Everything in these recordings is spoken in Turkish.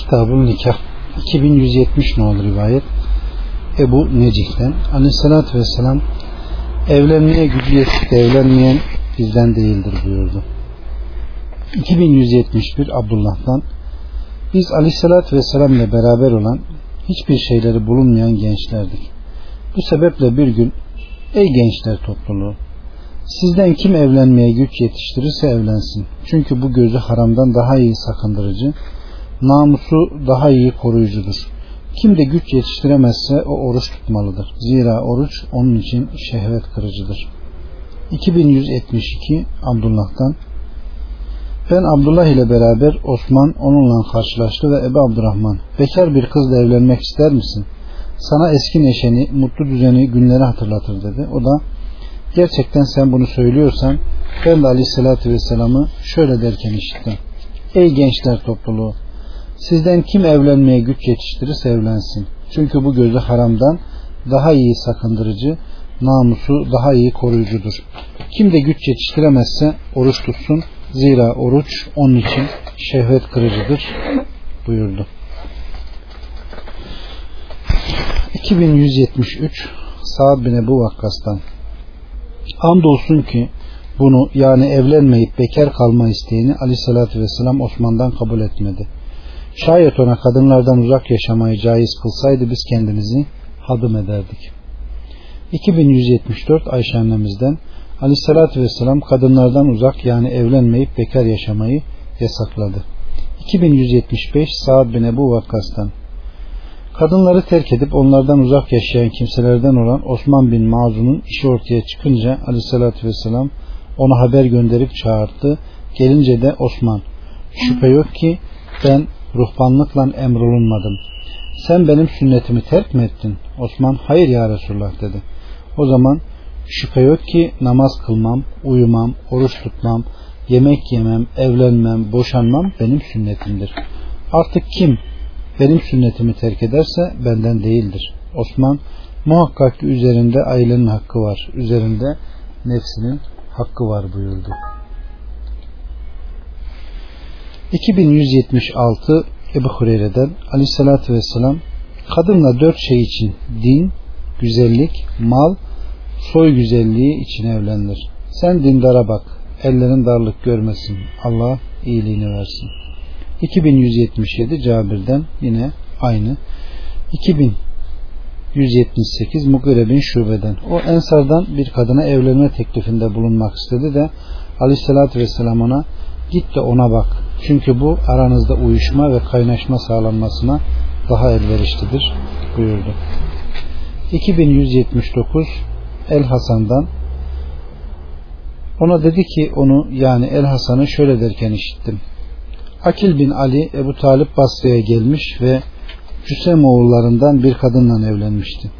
Kitabın Nikah 2170 nolu rivayet Ebu Necih'ten Aleyhisselatü Vesselam evlenmeye gücü yetip de evlenmeyen bizden değildir buyurdu. 2171 Abdullah'tan biz Aleyhisselatü Vesselam ile beraber olan hiçbir şeyleri bulunmayan gençlerdik. Bu sebeple bir gün ey gençler topluluğu sizden kim evlenmeye güç yetiştirirse evlensin. Çünkü bu gözü haramdan daha iyi sakındırıcı, namusu daha iyi koruyucudur. Kim de güç yetiştiremezse o oruç tutmalıdır. Zira oruç onun için şehvet kırıcıdır. 2172 Abdullah'tan ben Abdullah ile beraber Osman onunla karşılaştı ve Ebu Abdurrahman bekar bir kızla evlenmek ister misin? Sana eski neşeni, mutlu düzeni, günleri hatırlatır dedi. O da gerçekten sen bunu söylüyorsan ben de Aleyhisselatü Vesselam'ı şöyle derken işittim. Ey gençler topluluğu sizden kim evlenmeye güç yetiştirirse evlensin. Çünkü bu gözü haramdan daha iyi sakındırıcı, namusu daha iyi koruyucudur. Kim de güç yetiştiremezse oruç tutsun. Zira oruç onun için şehvet kırıcıdır buyurdu. 2173 Sa'd bin Ebu Vakkas'tan Andolsun ki bunu yani evlenmeyip bekar kalma isteğini aleyhissalatü vesselam Osman'dan kabul etmedi. Şayet ona kadınlardan uzak yaşamayı caiz kılsaydı biz kendimizi hadım ederdik. 2174 Ayşe annemizden Aleyhissalatü Vesselam kadınlardan uzak yani evlenmeyip bekar yaşamayı yasakladı. 2175 Saad bin Ebu Vakkas'tan Kadınları terk edip onlardan uzak yaşayan kimselerden olan Osman bin Mazun'un işi ortaya çıkınca Aleyhissalatü Vesselam ona haber gönderip çağırdı. Gelince de Osman şüphe yok ki ben ruhbanlıkla emrolunmadım. Sen benim sünnetimi terk mi ettin? Osman hayır ya Resulullah dedi. O zaman şüphe yok ki namaz kılmam, uyumam, oruç tutmam, yemek yemem, evlenmem, boşanmam benim sünnetimdir. Artık kim benim sünnetimi terk ederse benden değildir. Osman muhakkak ki üzerinde ailenin hakkı var. Üzerinde nefsinin hakkı var buyurdu. 2176 Ebu Hureyre'den Aleyhisselatü Vesselam kadınla dört şey için din, güzellik, mal, soy güzelliği için evlenir. Sen dindara bak, ellerin darlık görmesin. Allah iyiliğini versin. 2177 Cabir'den yine aynı. 2178 Mugire bin Şube'den. O Ensar'dan bir kadına evlenme teklifinde bulunmak istedi de Aleyhisselatü Vesselam ona git de ona bak. Çünkü bu aranızda uyuşma ve kaynaşma sağlanmasına daha elverişlidir buyurdu. 2179 El Hasan'dan ona dedi ki onu yani El Hasan'ı şöyle derken işittim. Akil bin Ali Ebu Talip Basra'ya gelmiş ve Cüsem oğullarından bir kadınla evlenmişti.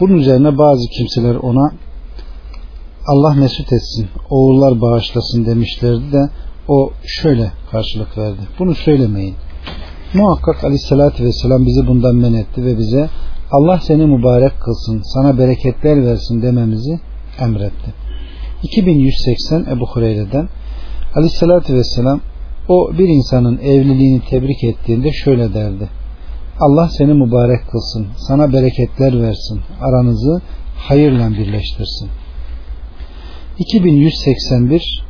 Bunun üzerine bazı kimseler ona Allah mesut etsin, oğullar bağışlasın demişlerdi de o şöyle karşılık verdi. Bunu söylemeyin. Muhakkak aleyhissalatü vesselam bizi bundan men etti ve bize Allah seni mübarek kılsın, sana bereketler versin dememizi emretti. 2180 Ebu Hureyre'den Aleyhissalatü Vesselam o bir insanın evliliğini tebrik ettiğinde şöyle derdi. Allah seni mübarek kılsın, sana bereketler versin, aranızı hayırla birleştirsin. 2181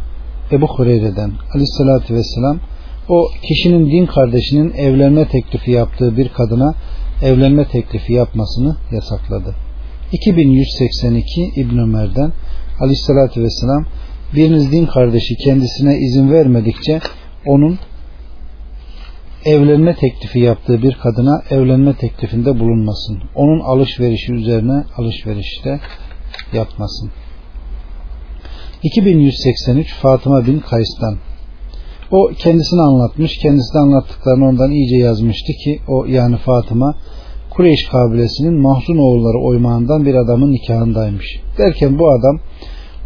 Ebu Hureyre'den Aleyhissalatü Vesselam o kişinin din kardeşinin evlenme teklifi yaptığı bir kadına evlenme teklifi yapmasını yasakladı. 2182 İbn Ömer'den Aleyhissalatü Vesselam biriniz din kardeşi kendisine izin vermedikçe onun evlenme teklifi yaptığı bir kadına evlenme teklifinde bulunmasın. Onun alışverişi üzerine alışverişte yapmasın. 2183 Fatıma bin Kays'tan o kendisini anlatmış, kendisine anlattıklarını ondan iyice yazmıştı ki o yani Fatıma Kureyş kabilesinin Mahzun oğulları oymağından bir adamın nikahındaymış. Derken bu adam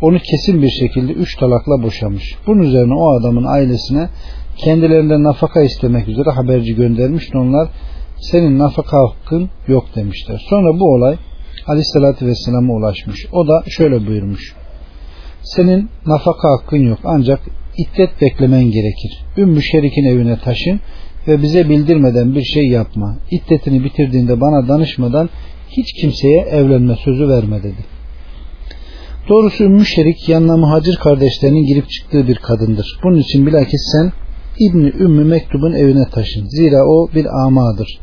onu kesin bir şekilde üç talakla boşamış. Bunun üzerine o adamın ailesine kendilerinden nafaka istemek üzere haberci göndermiş. Onlar senin nafaka hakkın yok demişler. Sonra bu olay Aleyhisselatü Vesselam'a ulaşmış. O da şöyle buyurmuş. Senin nafaka hakkın yok ancak iddet beklemen gerekir. Ümmü Şerik'in evine taşın ve bize bildirmeden bir şey yapma. İddetini bitirdiğinde bana danışmadan hiç kimseye evlenme sözü verme dedi. Doğrusu Ümmü Şerik yanına muhacir kardeşlerinin girip çıktığı bir kadındır. Bunun için bilakis sen İbni Ümmü Mektub'un evine taşın. Zira o bir amadır.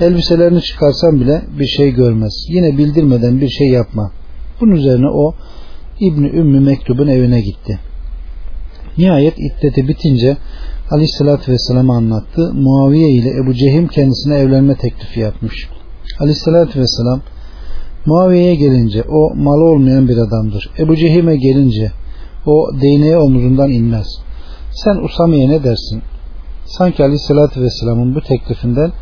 Elbiselerini çıkarsan bile bir şey görmez. Yine bildirmeden bir şey yapma. Bunun üzerine o İbni Ümmü Mektub'un evine gitti. Nihayet iddeti bitince Aleyhisselatü Vesselam'ı anlattı. Muaviye ile Ebu Cehim kendisine evlenme teklifi yapmış. Aleyhisselatü Vesselam Muaviye'ye gelince o malı olmayan bir adamdır. Ebu Cehim'e gelince o değneği omuzundan inmez. Sen Usame'ye ne dersin? Sanki Aleyhisselatü Vesselam'ın bu teklifinden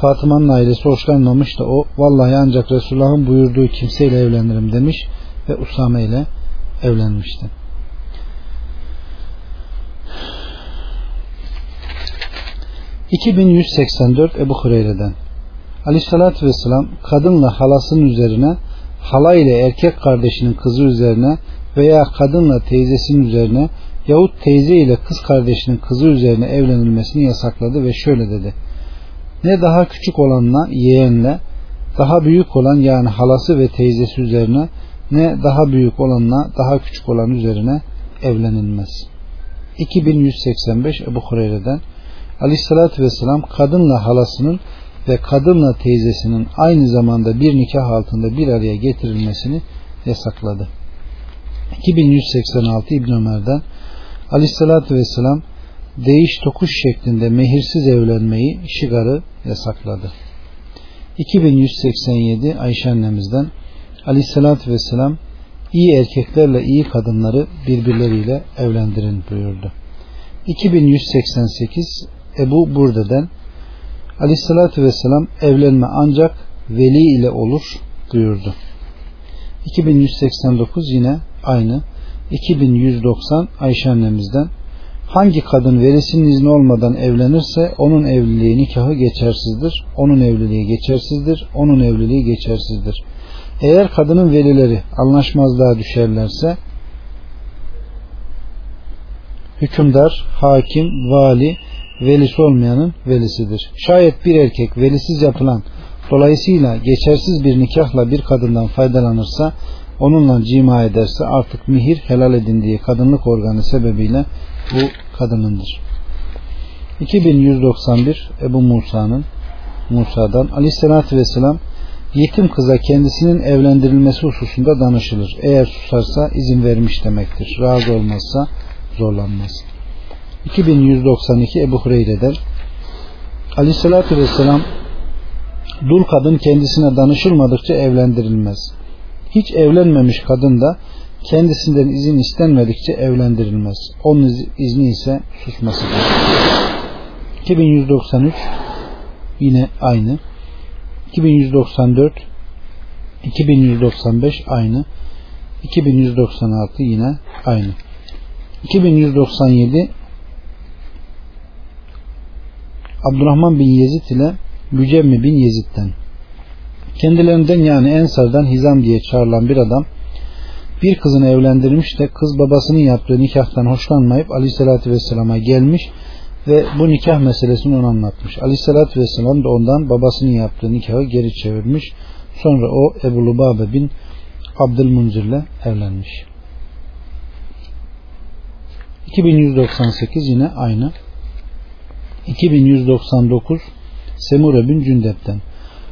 Fatıma'nın ailesi hoşlanmamış da o vallahi ancak Resulullah'ın buyurduğu kimseyle evlenirim demiş ve Usame ile evlenmişti. ...2184 Ebu Hureyre'den Aleyhissalatü Vesselam kadınla halasının üzerine hala ile erkek kardeşinin kızı üzerine veya kadınla teyzesinin üzerine yahut teyze ile kız kardeşinin kızı üzerine evlenilmesini yasakladı ve şöyle dedi. Ne daha küçük olanla yeğenle daha büyük olan yani halası ve teyzesi üzerine ne daha büyük olanla daha küçük olan üzerine evlenilmez. 2185 Ebu Hureyre'den Aleyhissalatü Vesselam kadınla halasının ve kadınla teyzesinin aynı zamanda bir nikah altında bir araya getirilmesini yasakladı. 2186 İbn Ömer'den Aleyhissalatü Vesselam değiş tokuş şeklinde mehirsiz evlenmeyi şigarı yasakladı. 2187 Ayşe annemizden Aleyhissalatü Vesselam iyi erkeklerle iyi kadınları birbirleriyle evlendirin buyurdu. 2188 Ebu Burde'den Aleyhissalatü Vesselam evlenme ancak veli ile olur buyurdu. 2189 yine aynı. 2190 Ayşe annemizden hangi kadın velisinin izni olmadan evlenirse onun evliliği nikahı geçersizdir. Onun evliliği geçersizdir. Onun evliliği geçersizdir. Eğer kadının velileri anlaşmazlığa düşerlerse hükümdar, hakim, vali velisi olmayanın velisidir. Şayet bir erkek velisiz yapılan dolayısıyla geçersiz bir nikahla bir kadından faydalanırsa onunla cima ederse artık mihir helal edindiği kadınlık organı sebebiyle bu kadınındır. 2191 Ebu Musa'nın Musa'dan Aleyhisselatü Vesselam yetim kıza kendisinin evlendirilmesi hususunda danışılır. Eğer susarsa izin vermiş demektir. Razı olmazsa zorlanmaz. 2192 Ebu Hureyre'den Aleyhisselatü Vesselam dul kadın kendisine danışılmadıkça evlendirilmez. Hiç evlenmemiş kadın da kendisinden izin istenmedikçe evlendirilmez. Onun izni ise susmasıdır. 2193 yine aynı. 2194 2195 aynı. 2196 yine aynı. 2197 Abdurrahman bin Yezid ile Mücemmi bin Yezid'den. Kendilerinden yani Ensar'dan Hizam diye çağrılan bir adam bir kızını evlendirmiş de kız babasının yaptığı nikahtan hoşlanmayıp Aleyhisselatü Vesselam'a gelmiş ve bu nikah meselesini ona anlatmış. Aleyhisselatü Vesselam da ondan babasının yaptığı nikahı geri çevirmiş. Sonra o Ebu Lubabe bin Abdülmunzir ile evlenmiş. 2198 yine aynı. 2199 Semure bin Cündep'ten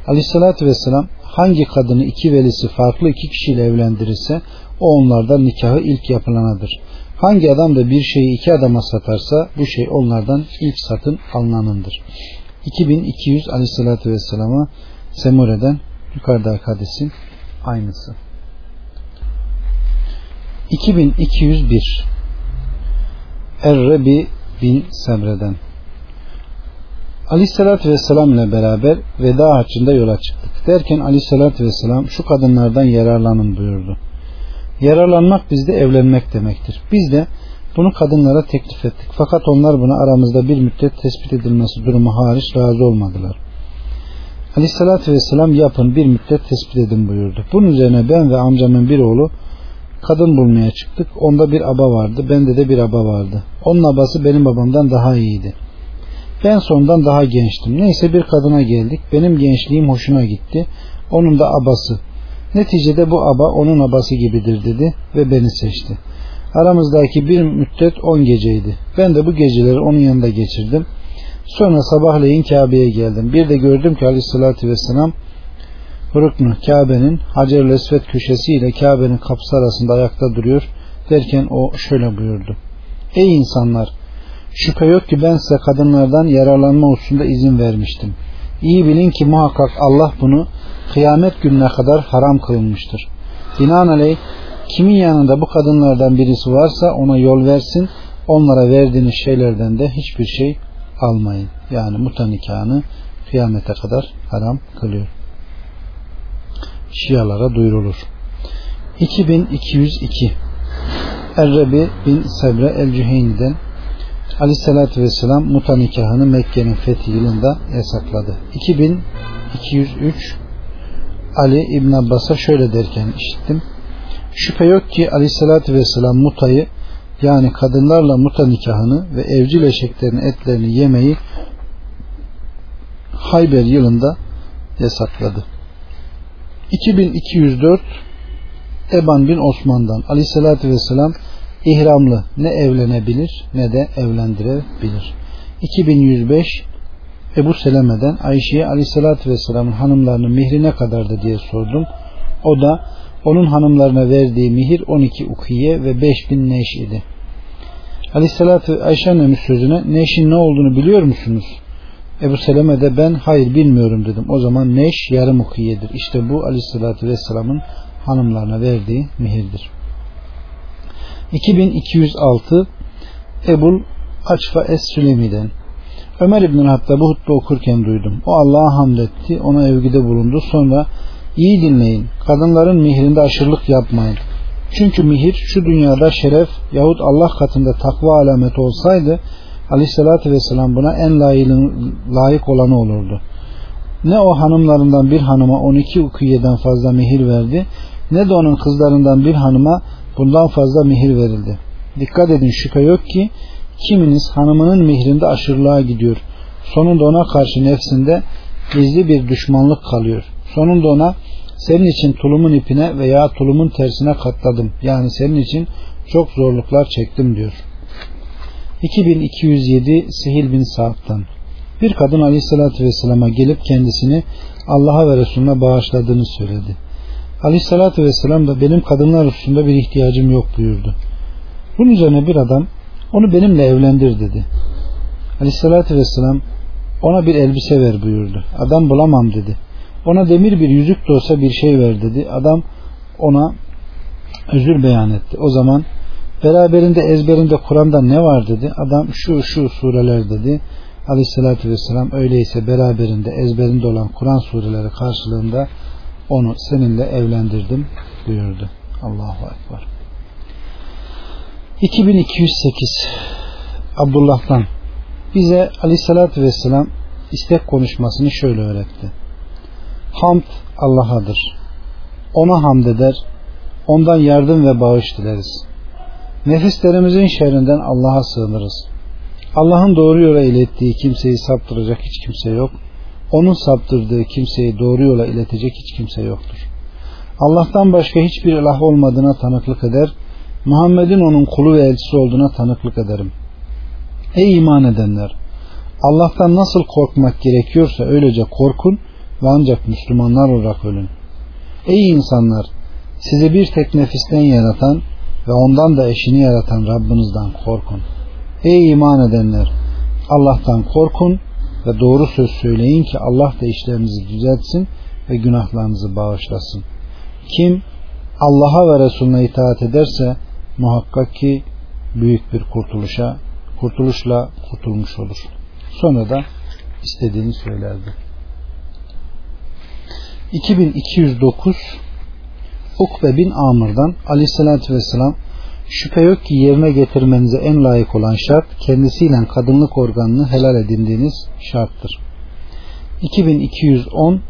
Aleyhissalatü Vesselam hangi kadını iki velisi farklı iki kişiyle evlendirirse o onlardan nikahı ilk yapılanadır. Hangi adam da bir şeyi iki adama satarsa bu şey onlardan ilk satın alınanındır. 2200 Aleyhissalatü Vesselam'a Semure'den yukarıdaki hadisin aynısı. 2201 Errebi bin Semre'den Aleyhissalatü Vesselam ile beraber veda haccında yola çıktık. Derken Aleyhissalatü Vesselam şu kadınlardan yararlanın buyurdu. Yararlanmak bizde evlenmek demektir. Biz de bunu kadınlara teklif ettik. Fakat onlar buna aramızda bir müddet tespit edilmesi durumu hariç razı olmadılar. Aleyhissalatü Vesselam yapın bir müddet tespit edin buyurdu. Bunun üzerine ben ve amcamın bir oğlu kadın bulmaya çıktık. Onda bir aba vardı. Bende de bir aba vardı. Onun abası benim babamdan daha iyiydi. Ben sondan daha gençtim. Neyse bir kadına geldik. Benim gençliğim hoşuna gitti. Onun da abası. Neticede bu aba onun abası gibidir dedi ve beni seçti. Aramızdaki bir müddet on geceydi. Ben de bu geceleri onun yanında geçirdim. Sonra sabahleyin Kabe'ye geldim. Bir de gördüm ki aleyhissalatü vesselam Ruknu Kabe'nin Hacer-ül Esved köşesi Kabe'nin kapısı arasında ayakta duruyor derken o şöyle buyurdu. Ey insanlar! Şüphe yok ki ben size kadınlardan yararlanma hususunda izin vermiştim. İyi bilin ki muhakkak Allah bunu kıyamet gününe kadar haram kılınmıştır. Binaenaleyh kimin yanında bu kadınlardan birisi varsa ona yol versin, onlara verdiğiniz şeylerden de hiçbir şey almayın. Yani muta nikahını kıyamete kadar haram kılıyor. Şialara duyurulur. 2202 Errebi bin Sebre el-Cüheyni'den Aleyhisselatü Vesselam muta nikahını Mekke'nin fethi yılında yasakladı. 2203 Ali İbn Abbas'a şöyle derken işittim. Şüphe yok ki Aleyhisselatü Vesselam mutayı yani kadınlarla muta nikahını ve evcil eşeklerin etlerini yemeyi Hayber yılında yasakladı. 2204 Eban bin Osman'dan Aleyhisselatü Vesselam ihramlı ne evlenebilir ne de evlendirebilir. 2105 Ebu Seleme'den Ayşe'ye Aleyhisselatü Vesselam'ın hanımlarının mihri ne kadardı diye sordum. O da onun hanımlarına verdiği mihir 12 ukiye ve 5000 neş idi. Aleyhisselatü Ayşe annemiz sözüne neşin ne olduğunu biliyor musunuz? Ebu Seleme de ben hayır bilmiyorum dedim. O zaman neş yarım ukiyedir. İşte bu Aleyhisselatü Vesselam'ın hanımlarına verdiği mihirdir. 2206 Ebul Açfa Es Sülemi'den Ömer İbn Hattab'ı hutbe okurken duydum. O Allah'a hamd etti, ona övgüde bulundu. Sonra iyi dinleyin, kadınların mihrinde aşırılık yapmayın. Çünkü mihir şu dünyada şeref yahut Allah katında takva alameti olsaydı Aleyhisselatü Vesselam buna en layık olanı olurdu. Ne o hanımlarından bir hanıma 12 ukiyeden fazla mihir verdi ne de onun kızlarından bir hanıma bundan fazla mihir verildi. Dikkat edin şüphe yok ki kiminiz hanımının mihrinde aşırılığa gidiyor. Sonunda ona karşı nefsinde gizli bir düşmanlık kalıyor. Sonunda ona senin için tulumun ipine veya tulumun tersine katladım. Yani senin için çok zorluklar çektim diyor. 2207 Sehil bin Sa'd'dan bir kadın aleyhissalatü vesselama gelip kendisini Allah'a ve Resulüne bağışladığını söyledi. Aleyhissalatü vesselam da benim kadınlar hususunda bir ihtiyacım yok buyurdu. Bunun üzerine bir adam onu benimle evlendir dedi. Aleyhissalatü vesselam ona bir elbise ver buyurdu. Adam bulamam dedi. Ona demir bir yüzük de olsa bir şey ver dedi. Adam ona özür beyan etti. O zaman beraberinde ezberinde Kur'an'da ne var dedi. Adam şu şu sureler dedi. Aleyhissalatü vesselam öyleyse beraberinde ezberinde olan Kur'an sureleri karşılığında onu seninle evlendirdim buyurdu. Allahu Ekber. 2208 Abdullah'tan bize aleyhissalatü vesselam istek konuşmasını şöyle öğretti. Hamd Allah'adır. Ona hamd eder, ondan yardım ve bağış dileriz. Nefislerimizin şerrinden Allah'a sığınırız. Allah'ın doğru yola ilettiği kimseyi saptıracak hiç kimse yok. Onun saptırdığı kimseyi doğru yola iletecek hiç kimse yoktur. Allah'tan başka hiçbir ilah olmadığına tanıklık eder. Muhammed'in onun kulu ve elçisi olduğuna tanıklık ederim. Ey iman edenler! Allah'tan nasıl korkmak gerekiyorsa öylece korkun ve ancak Müslümanlar olarak ölün. Ey insanlar! Sizi bir tek nefisten yaratan ve ondan da eşini yaratan Rabbinizden korkun. Ey iman edenler! Allah'tan korkun ve doğru söz söyleyin ki Allah da işlerinizi düzeltsin ve günahlarınızı bağışlasın. Kim Allah'a ve Resulüne itaat ederse muhakkak ki büyük bir kurtuluşa kurtuluşla kurtulmuş olur. Sonra da istediğini söylerdi. 2209 Ukbe bin Amr'dan aleyhissalatü vesselam şüphe yok ki yerine getirmenize en layık olan şart kendisiyle kadınlık organını helal edindiğiniz şarttır. 2210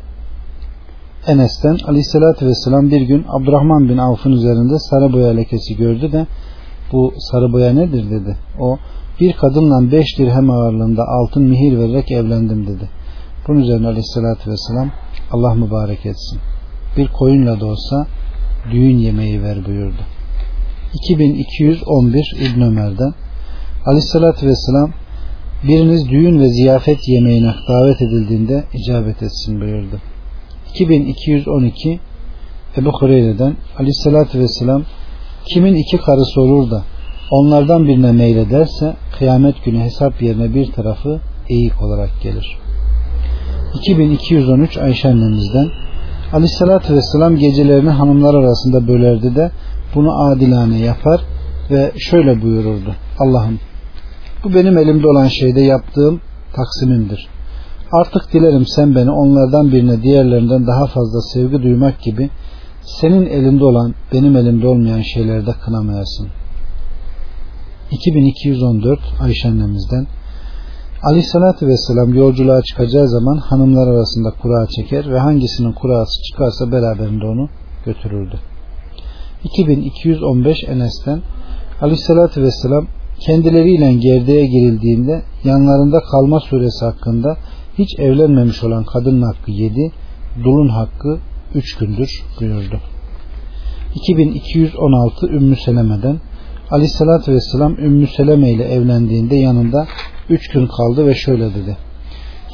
Enes'ten Aleyhisselatü Vesselam bir gün Abdurrahman bin Avf'ın üzerinde sarı boya lekesi gördü de bu sarı boya nedir dedi. O bir kadınla beş dirhem ağırlığında altın mihir vererek evlendim dedi. Bunun üzerine Aleyhisselatü Vesselam Allah mübarek etsin. Bir koyunla da olsa düğün yemeği ver buyurdu. 2211 İbn Ömer'den Aleyhisselatü Vesselam biriniz düğün ve ziyafet yemeğine davet edildiğinde icabet etsin buyurdu. 2212 Ebu Hureyre'den Aleyhisselatü Vesselam kimin iki karısı olur da onlardan birine meylederse kıyamet günü hesap yerine bir tarafı eğik olarak gelir. 2213 Ayşe annemizden Aleyhisselatü Vesselam gecelerini hanımlar arasında bölerdi de bunu adilane yapar ve şöyle buyururdu. Allah'ım bu benim elimde olan şeyde yaptığım taksimimdir. Artık dilerim sen beni onlardan birine diğerlerinden daha fazla sevgi duymak gibi senin elinde olan benim elimde olmayan şeylerde kınamayasın. 2214 Ayşe annemizden Aleyhissalatü Vesselam yolculuğa çıkacağı zaman hanımlar arasında kura çeker ve hangisinin kurası çıkarsa beraberinde onu götürürdü. 2215 Enes'ten Aleyhissalatü Vesselam kendileriyle gerdeğe girildiğinde yanlarında kalma suresi hakkında hiç evlenmemiş olan kadının hakkı 7, dulun hakkı 3 gündür buyurdu. 2216 Ümmü Seleme'den Aleyhissalatü Vesselam Ümmü Seleme ile evlendiğinde yanında 3 gün kaldı ve şöyle dedi.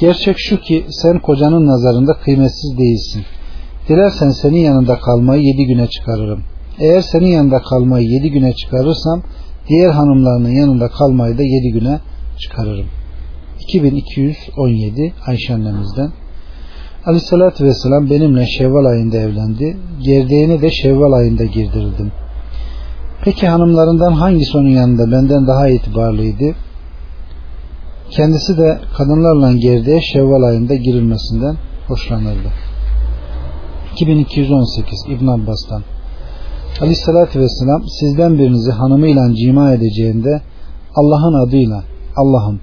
Gerçek şu ki sen kocanın nazarında kıymetsiz değilsin. Dilersen senin yanında kalmayı 7 güne çıkarırım. Eğer senin yanında kalmayı 7 güne çıkarırsam diğer hanımlarının yanında kalmayı da 7 güne çıkarırım. 2217 Ayşe annemizden Aleyhissalatü Vesselam benimle Şevval ayında evlendi. Gerdeğini de Şevval ayında girdirdim. Peki hanımlarından hangisi onun yanında benden daha itibarlıydı? Kendisi de kadınlarla gerdeğe Şevval ayında girilmesinden hoşlanırdı. 2218 İbn Abbas'tan Aleyhissalatü Vesselam sizden birinizi hanımıyla cima edeceğinde Allah'ın adıyla Allah'ım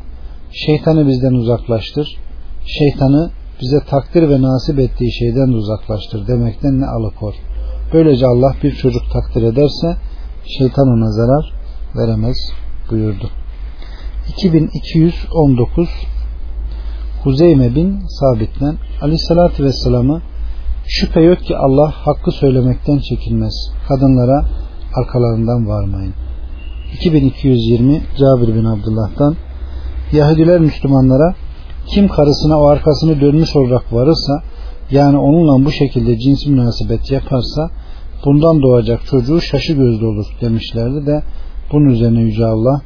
şeytanı bizden uzaklaştır şeytanı bize takdir ve nasip ettiği şeyden uzaklaştır demekten ne alıkor. Böylece Allah bir çocuk takdir ederse şeytan ona zarar veremez buyurdu. 2219 Huzeyme bin Sabit'ten Aleyhisselatü Vesselam'ı şüphe yok ki Allah hakkı söylemekten çekilmez. Kadınlara arkalarından varmayın. 2220 Cabir bin Abdullah'tan Yahudiler Müslümanlara kim karısına o arkasını dönmüş olarak varırsa yani onunla bu şekilde cins münasebet yaparsa bundan doğacak çocuğu şaşı gözlü olur demişlerdi de bunun üzerine Yüce Allah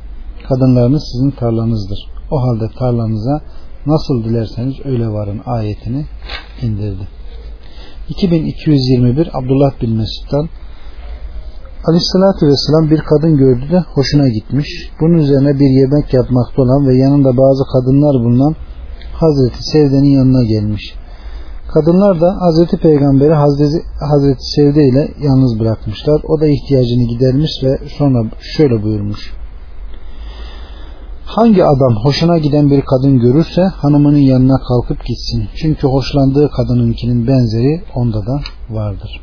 kadınlarınız sizin tarlanızdır. O halde tarlanıza nasıl dilerseniz öyle varın ayetini indirdi. 2221 Abdullah bin Mesud'dan Aleyhissalatü Vesselam bir kadın gördü de hoşuna gitmiş. Bunun üzerine bir yemek yapmakta olan ve yanında bazı kadınlar bulunan Hazreti Sevde'nin yanına gelmiş. Kadınlar da Hazreti Peygamber'i Hazreti, Hazreti Sevde ile yalnız bırakmışlar. O da ihtiyacını gidermiş ve sonra şöyle buyurmuş. Hangi adam hoşuna giden bir kadın görürse hanımının yanına kalkıp gitsin. Çünkü hoşlandığı kadınınkinin benzeri onda da vardır.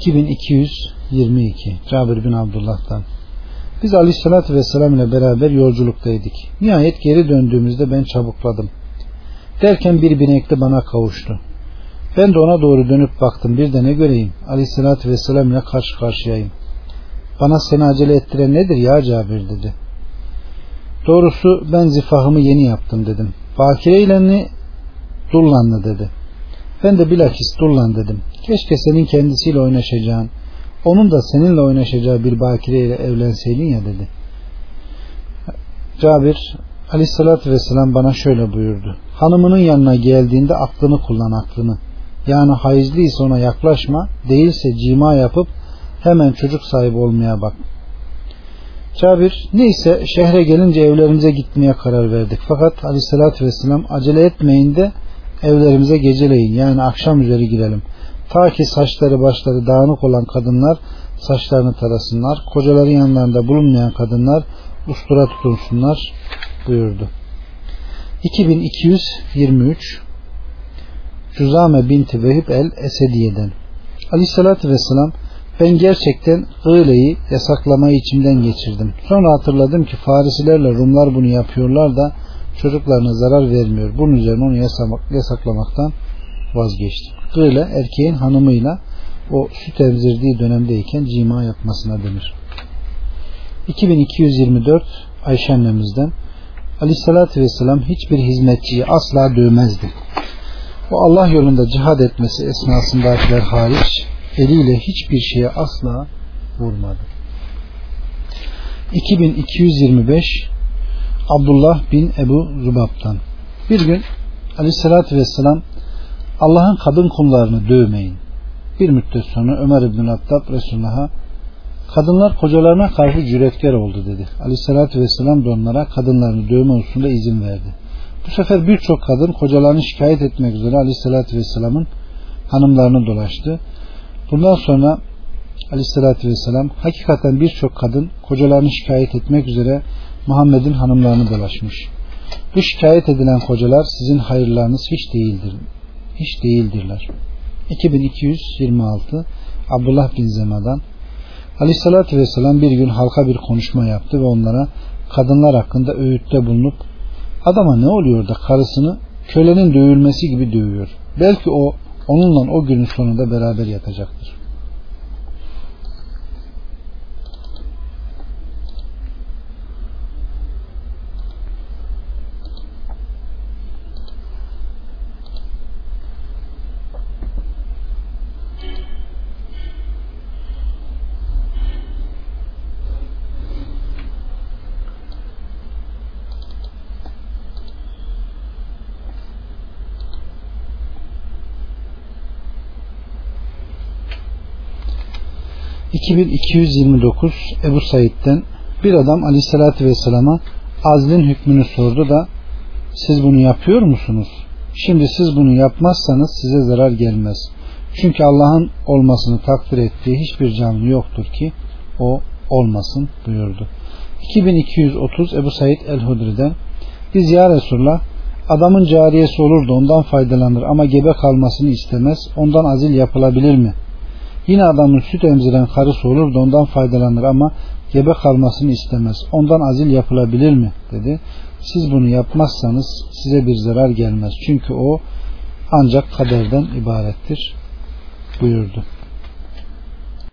2222 Cabir bin Abdullah'tan Biz Aleyhisselatü Vesselam ile beraber yolculuktaydık. Nihayet geri döndüğümüzde ben çabukladım. Derken bir binekli bana kavuştu. Ben de ona doğru dönüp baktım. Bir de ne göreyim? Aleyhisselatü Vesselam ile karşı karşıyayım. Bana seni acele ettiren nedir ya Cabir dedi. Doğrusu ben zifahımı yeni yaptım dedim. Bakire ile Dullanlı dedi. Ben de bilakis Dullan dedim. Keşke senin kendisiyle oynaşacağın, onun da seninle oynaşacağı bir bakire ile evlenseydin ya dedi. Cabir aleyhissalatü vesselam bana şöyle buyurdu. Hanımının yanına geldiğinde aklını kullan aklını. Yani hayızlıysa ona yaklaşma, değilse cima yapıp hemen çocuk sahibi olmaya bak. Cabir neyse şehre gelince evlerimize gitmeye karar verdik. Fakat aleyhissalatü vesselam acele etmeyin de evlerimize geceleyin yani akşam üzeri girelim. Ta ki saçları başları dağınık olan kadınlar saçlarını tarasınlar. Kocaların yanlarında bulunmayan kadınlar ustura tutunsunlar buyurdu. 2223 Cuzame binti Vehib el Esediye'den. Aleyhissalatü vesselam ben gerçekten gıyleyi yasaklamayı içimden geçirdim. Sonra hatırladım ki Farisilerle Rumlar bunu yapıyorlar da çocuklarına zarar vermiyor. Bunun üzerine onu yasaklamaktan vazgeçtim. Gıyle erkeğin hanımıyla o süt emzirdiği dönemdeyken cima yapmasına denir. 2224 Ayşe annemizden Aleyhissalatü Vesselam hiçbir hizmetçiyi asla dövmezdi. O Allah yolunda cihad etmesi esnasındakiler hariç eliyle hiçbir şeye asla vurmadı. 2225 Abdullah bin Ebu Zubab'dan bir gün Aleyhissalatü Vesselam Allah'ın kadın kullarını dövmeyin. Bir müddet sonra Ömer İbn Hattab Resulullah'a kadınlar kocalarına karşı cüretkar oldu dedi. Aleyhissalatü Vesselam da onlara kadınlarını dövme hususunda izin verdi. Bu sefer birçok kadın kocalarını şikayet etmek üzere Aleyhissalatü Vesselam'ın hanımlarını dolaştı. Bundan sonra Aleyhissalatü Vesselam hakikaten birçok kadın kocalarını şikayet etmek üzere Muhammed'in hanımlarını dolaşmış. Bu şikayet edilen kocalar sizin hayırlarınız hiç değildir. Hiç değildirler. 2226 Abdullah bin Zema'dan Aleyhissalatü Vesselam bir gün halka bir konuşma yaptı ve onlara kadınlar hakkında öğütte bulunup adama ne oluyor da karısını kölenin dövülmesi gibi dövüyor. Belki o onunla o günün sonunda beraber yatacaktır. 2229 Ebu Said'den bir adam aleyhissalatü vesselama azlin hükmünü sordu da siz bunu yapıyor musunuz? Şimdi siz bunu yapmazsanız size zarar gelmez. Çünkü Allah'ın olmasını takdir ettiği hiçbir canlı yoktur ki o olmasın buyurdu. 2230 Ebu Said el-Hudri'den biz ya Resulullah adamın cariyesi olur da ondan faydalanır ama gebe kalmasını istemez ondan azil yapılabilir mi? Yine adamın süt emziren karısı olur da ondan faydalanır ama gebe kalmasını istemez. Ondan azil yapılabilir mi? dedi. Siz bunu yapmazsanız size bir zarar gelmez. Çünkü o ancak kaderden ibarettir buyurdu.